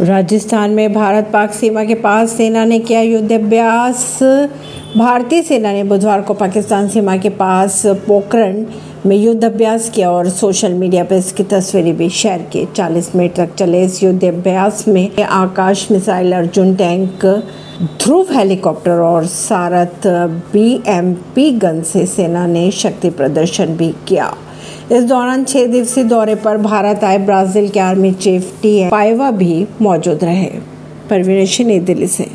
राजस्थान में भारत पाक सीमा के पास सेना ने किया युद्ध अभ्यास। भारतीय सेना ने बुधवार को पाकिस्तान सीमा के पास पोखरण में युद्ध अभ्यास किया और सोशल मीडिया पर इसकी तस्वीरें भी शेयर की। 40 मिनट तक चले इस युद्ध अभ्यास में Akash missile Arjun tank, Dhruv helicopter और सारथ बीएमपी गन से सेना ने शक्ति प्रदर्शन भी किया। इस दौरान छह दिवसीय दौरे पर भारत आए ब्राज़ील के आर्मी चीफ टी पाइवा भी मौजूद रहे। परवीन नई दिल्ली से।